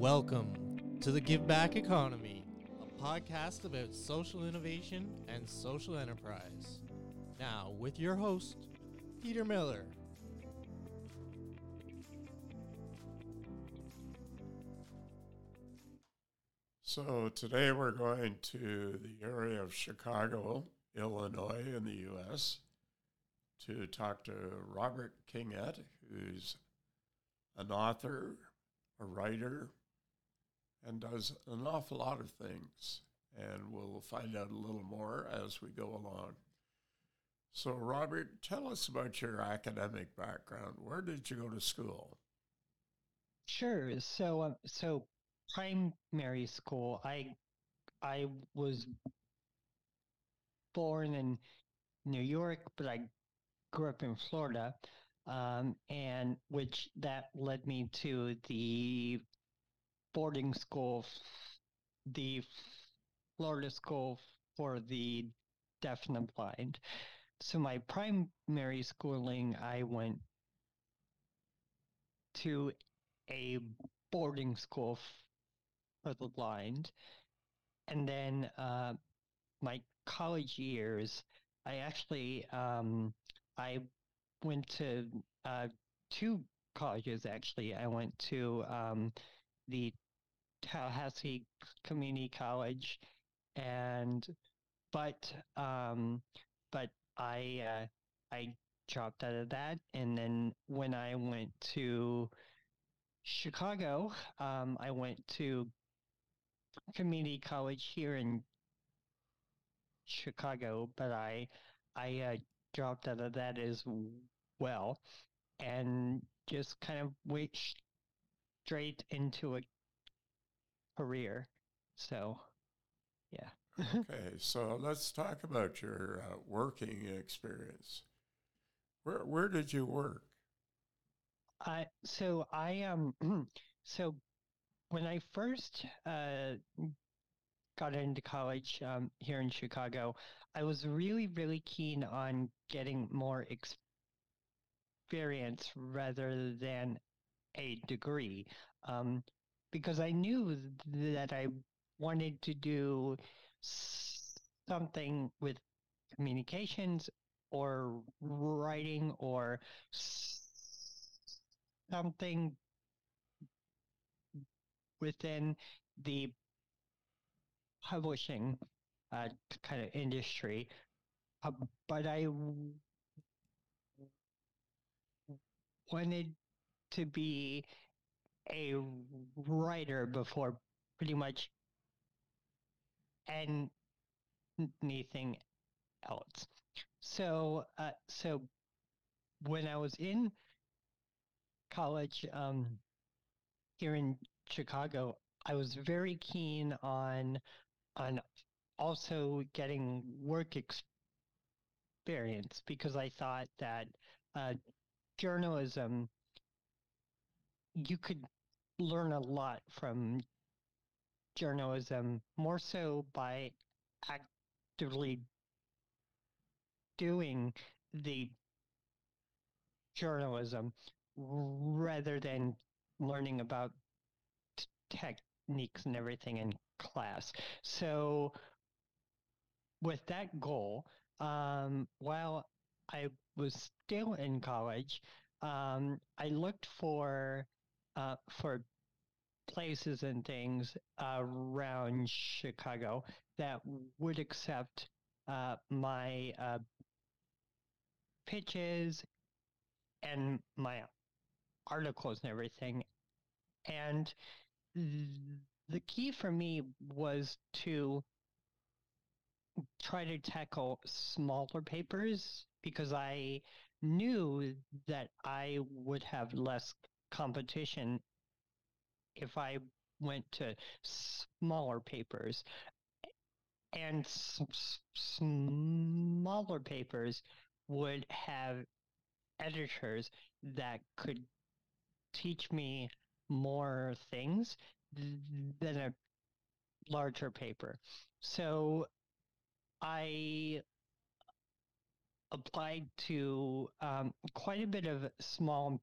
Welcome to the Give Back Economy, a podcast about social innovation and social enterprise. Now, with your host, Peter Miller. So today we're going to the area of Chicago, Illinois, in the U.S., to talk to Robert Kingett, who's an author, a writer, and does an awful lot of things. And we'll find out a little more as we go along. So, Robert, tell us about your academic background. Where did you go to school? Sure. So, um, so primary school, I I was born in New York, but I grew up in Florida, um, and which that led me to the boarding school, the Florida School for the Deaf and Blind. So my primary schooling, I went to a boarding school for the blind. And then uh, my college years, I actually um, I went to uh, two colleges. Actually, I went to um, the Tallahassee Community College, and but um, but I uh, I dropped out of that, and then when I went to Chicago, um, I went to community college here in Chicago, but I I uh, dropped out of that as well, and just kind of went straight into a career. So, yeah. okay, so let's talk about your uh, working experience. Where where did you work? I so I um so when I first uh, got into college um, here in Chicago, I was really, really keen on getting more experience rather than a degree um, because I knew that I wanted to do something with communications or writing or something within the publishing uh, kind of industry, uh, but I wanted to be a writer before pretty much anything else. So, uh, so when I was in college um, here in Chicago, I was very keen on on also getting work experience because I thought that uh, journalism you could learn a lot from journalism more so by actively doing the journalism rather than learning about techniques and everything in class. So, with that goal, um, while I was still in college, um, I looked for uh, for places and things around Chicago that would accept uh, my uh, pitches and my articles and everything. And the key for me was to try to tackle smaller papers because I knew that I would have less competition if I went to smaller papers. And smaller papers would have editors that could teach me more things than a larger paper. So I applied to um, quite a bit of small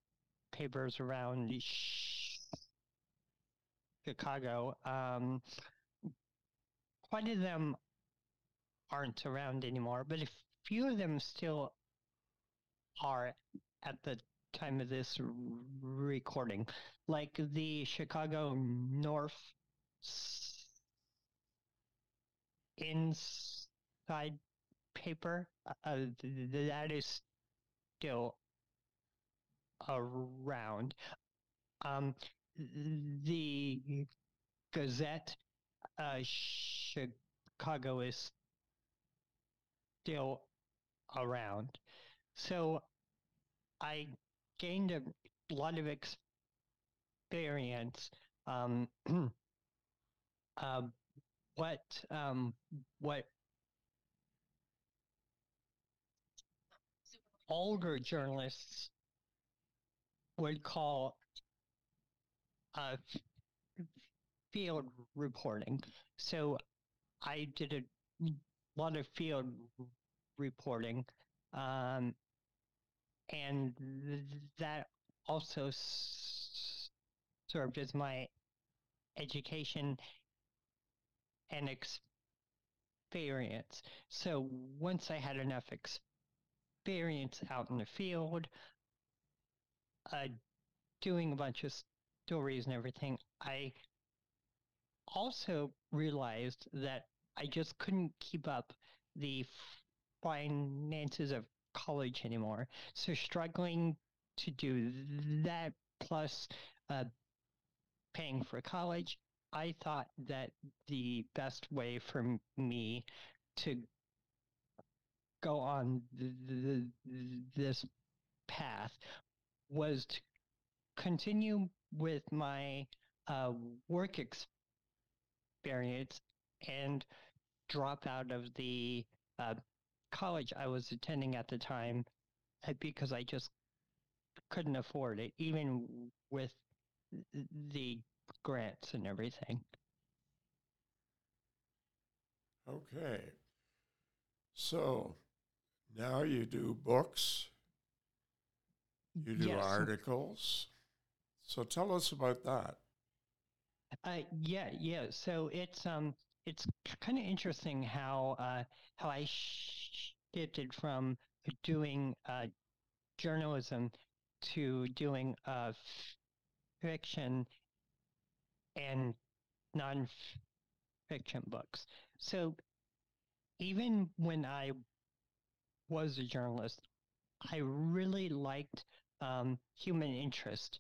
papers around Chicago. Um, quite of them aren't around anymore, but a few of them still are at the time of this recording. Like the Chicago North Inside paper, uh, th- th- that is still around. Um, the Gazette, uh, Chicago is still around. So I gained a lot of experience. Um, uh, what um, what older journalists would call field reporting. So I did a lot of field reporting, um, and th- that also s- served as my education and experience. So once I had enough experience out in the field, uh, doing a bunch of stories and everything, I also realized that I just couldn't keep up the finances of college anymore. So struggling to do that plus uh, paying for college, I thought that the best way for me to go on th- th- th- this path was to continue with my uh, work experience and drop out of the uh, college I was attending at the time uh, because I just couldn't afford it, even with the grants and everything. Okay. So now you do books, you do Yes. articles. So tell us about that. Uh, yeah, yeah. So it's um, it's kind of interesting how uh, how I shifted from doing uh, journalism to doing uh, fiction and non-fiction books. So even when I was a journalist, I really liked um, human interest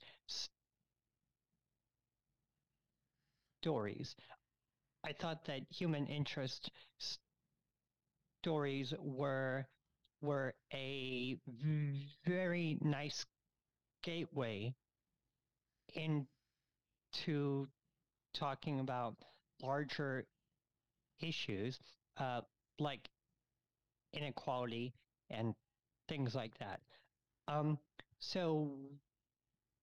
stories. I thought that human interest stories were were a very nice gateway into talking about larger issues uh, like inequality and things like that. Um, so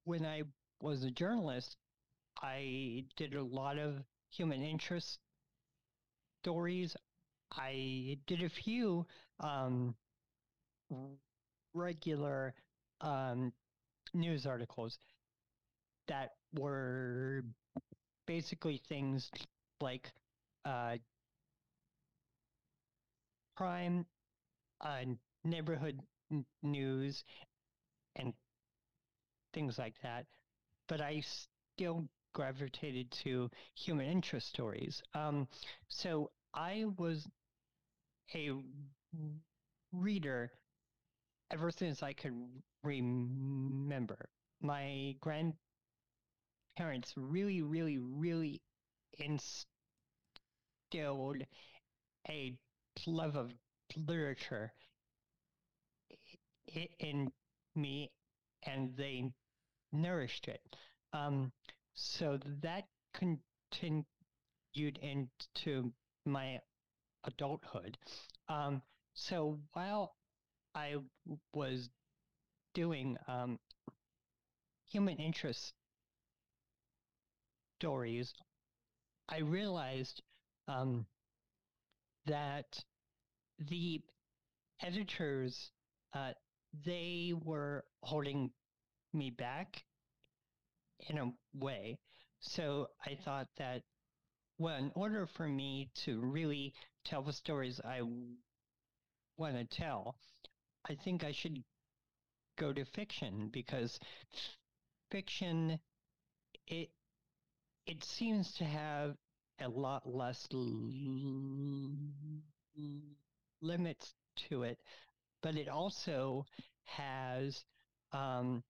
when I was a journalist, I did a lot of human interest stories. I did a few um, regular um, news articles that were basically things like uh, crime, uh, neighborhood n- news, and things like that. But I still gravitated to human interest stories. Um, so I was a reader ever since I could remember. My grandparents really, really, really instilled a love of literature in me, and they nourished it. Um, so that continued into my adulthood. Um, so while I was doing um, human interest stories, I realized um, that the editors uh, they were holding me back in a way. so I thought that, well, in order for me to really tell the stories I want to tell, I think I should go to fiction because fiction it it seems to have a lot less l- limits to it, but it also has um,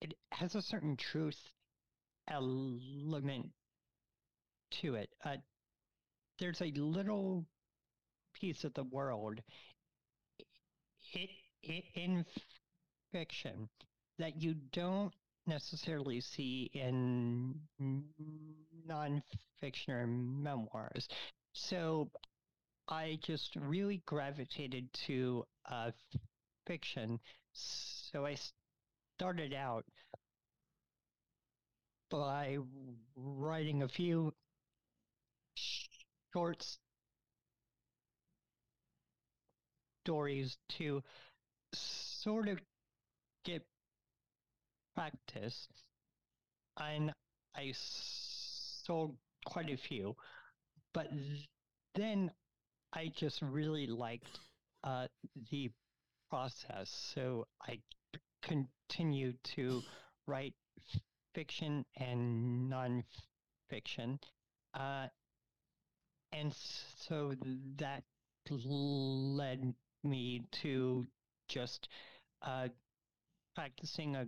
it has a certain truth element to it. Uh, there's a little piece of the world it, it, in fiction that you don't necessarily see in nonfiction or memoirs. So I just really gravitated to uh, fiction. So I started out by writing a few short stories to sort of get practice. And I sold quite a few, but then I just really liked uh, the process. So I continued to write fiction and nonfiction. Uh, and so that led me to just uh, practicing a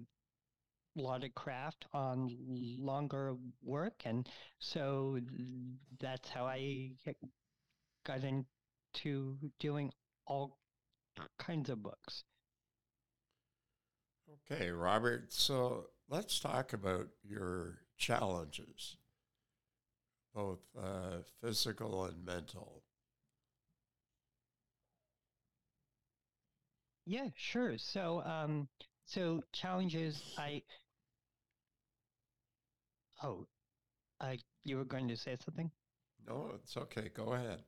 lot of craft on longer work. And so that's how I got into doing all kinds of books. Okay, Robert. So let's talk about your challenges, both uh, physical and mental. Yeah, sure. So, um, so challenges. I. Oh, I. you were going to say something. No, it's okay. Go ahead.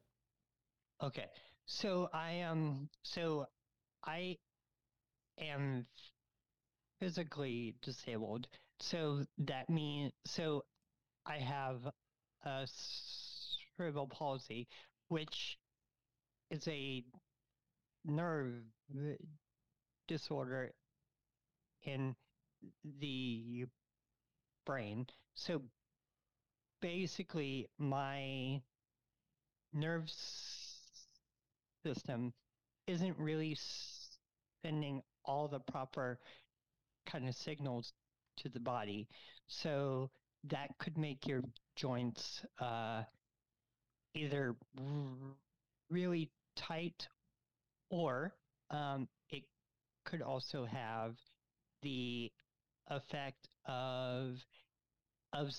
Okay. So I um. So I am physically disabled. So that means so I have a cerebral palsy, which is a nerve disorder in the brain. So basically, my nerve system isn't really sending all the proper kind of signals to the body. So that could make your joints uh, either really tight or um, it could also have the effect of of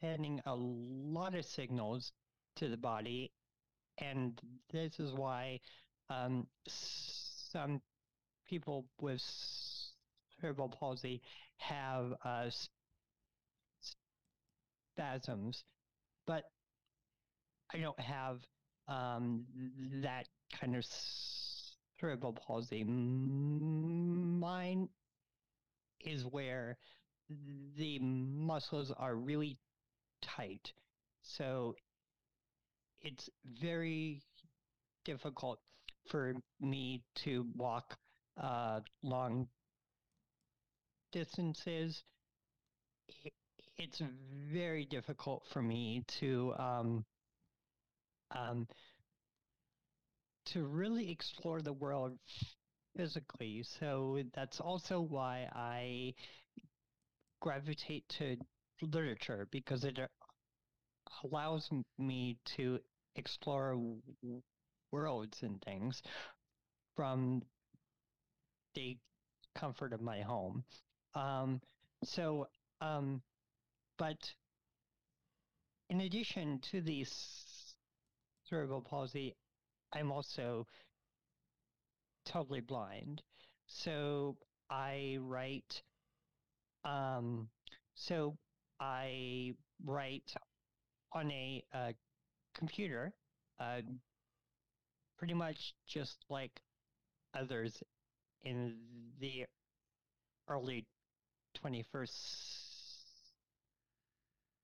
sending a lot of signals to the body, and this is why um, some people with cerebral palsy have uh, spasms, but I don't have um, that kind of cerebral palsy. Mine is where the muscles are really tight. So it's very difficult for me to walk uh, long distances. It's very difficult for me to um, um, to really explore the world physically. So that's also why I gravitate to literature because it uh, allows me to explore worlds and things from the comfort of my home. Um, so, um, but in addition to the cerebral palsy, I'm also totally blind. So I write, um, so I write on a uh, computer, uh, pretty much just like others in the early 21st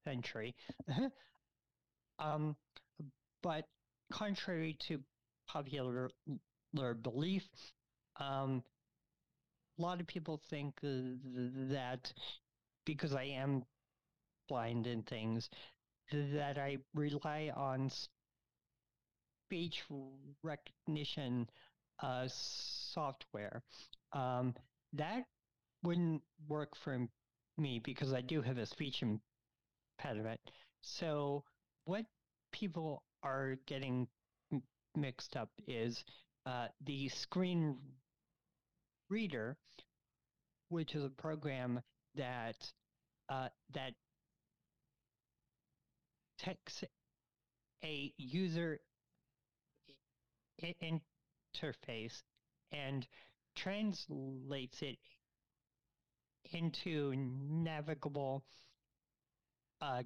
century. um, but contrary to popular belief, um, a lot of people think uh, that because I am blind in things, that I rely on speech recognition uh, software. Um, that wouldn't work for me because I do have a speech impediment. So what people are getting m- mixed up is uh, the screen reader, which is a program that uh, that takes a user interface and translates it into navigable uh,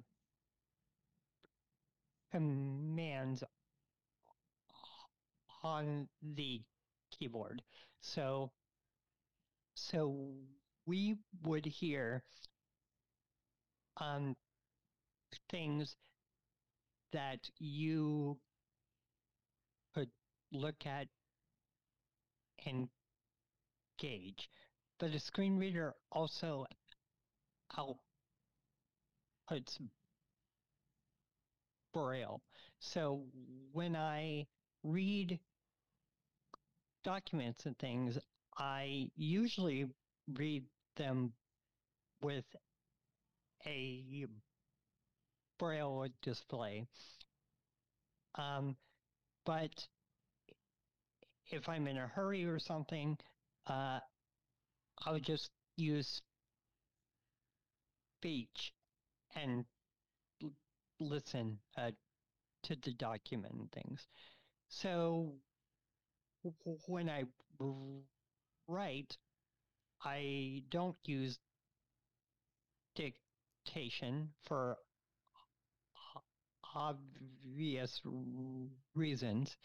commands on the keyboard. So, so we would hear um, things that you could look at and gauge. But a screen reader also outputs Braille. So when I read documents and things, I usually read them with a Braille display. Um, but if I'm in a hurry or something, uh, I would just use speech and l- listen uh, to the document and things. So w- when I write, I don't use dictation for obvious reasons,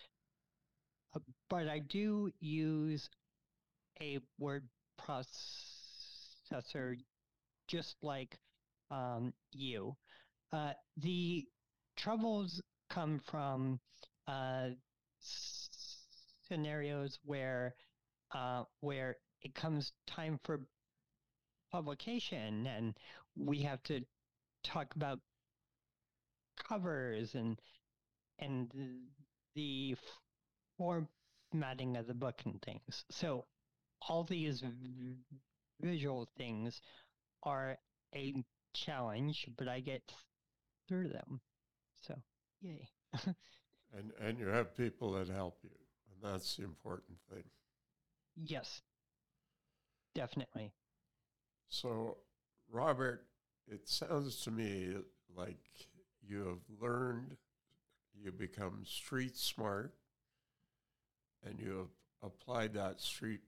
uh, but I do use a word processor just like um, you. Uh, the troubles come from uh, scenarios where uh, where it comes time for publication and we have to talk about covers and and the formatting of the book and things. So all these visual things are a challenge, but I get through them. So, yay. and and you have people that help you, and that's the important thing. Yes. Definitely. So, Robert, it sounds to me like you have learned, you become street smart, and you have applied that street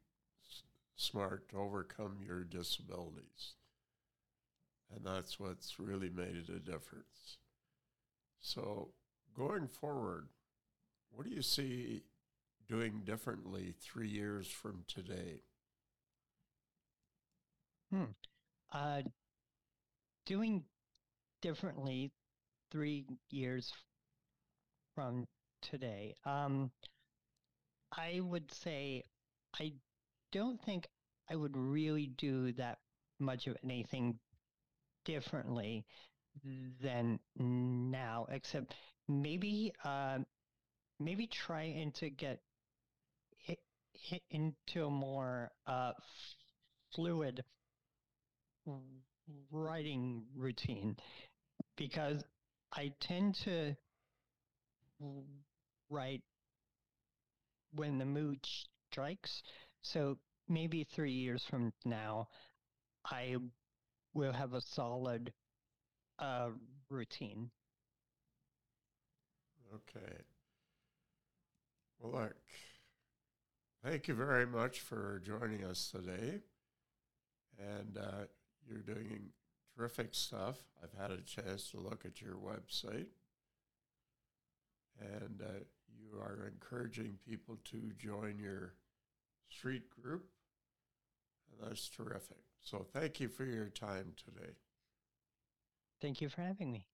s- smart to overcome your disabilities. And that's what's really made it a difference. So, going forward, what do you see doing differently three years from today? Hmm. Uh, doing differently three years from today. Um, I would say I don't think I would really do that much of anything differently than now, except maybe uh, maybe trying to get into a more uh, fluid writing routine because I tend to write when the mood strikes. So maybe three years from now, I will have a solid uh, routine. Okay. Well, look, thank you very much for joining us today. And uh, you're doing terrific stuff. I've had a chance to look at your website. And uh, you are encouraging people to join your street group. That's terrific. So thank you for your time today. Thank you for having me.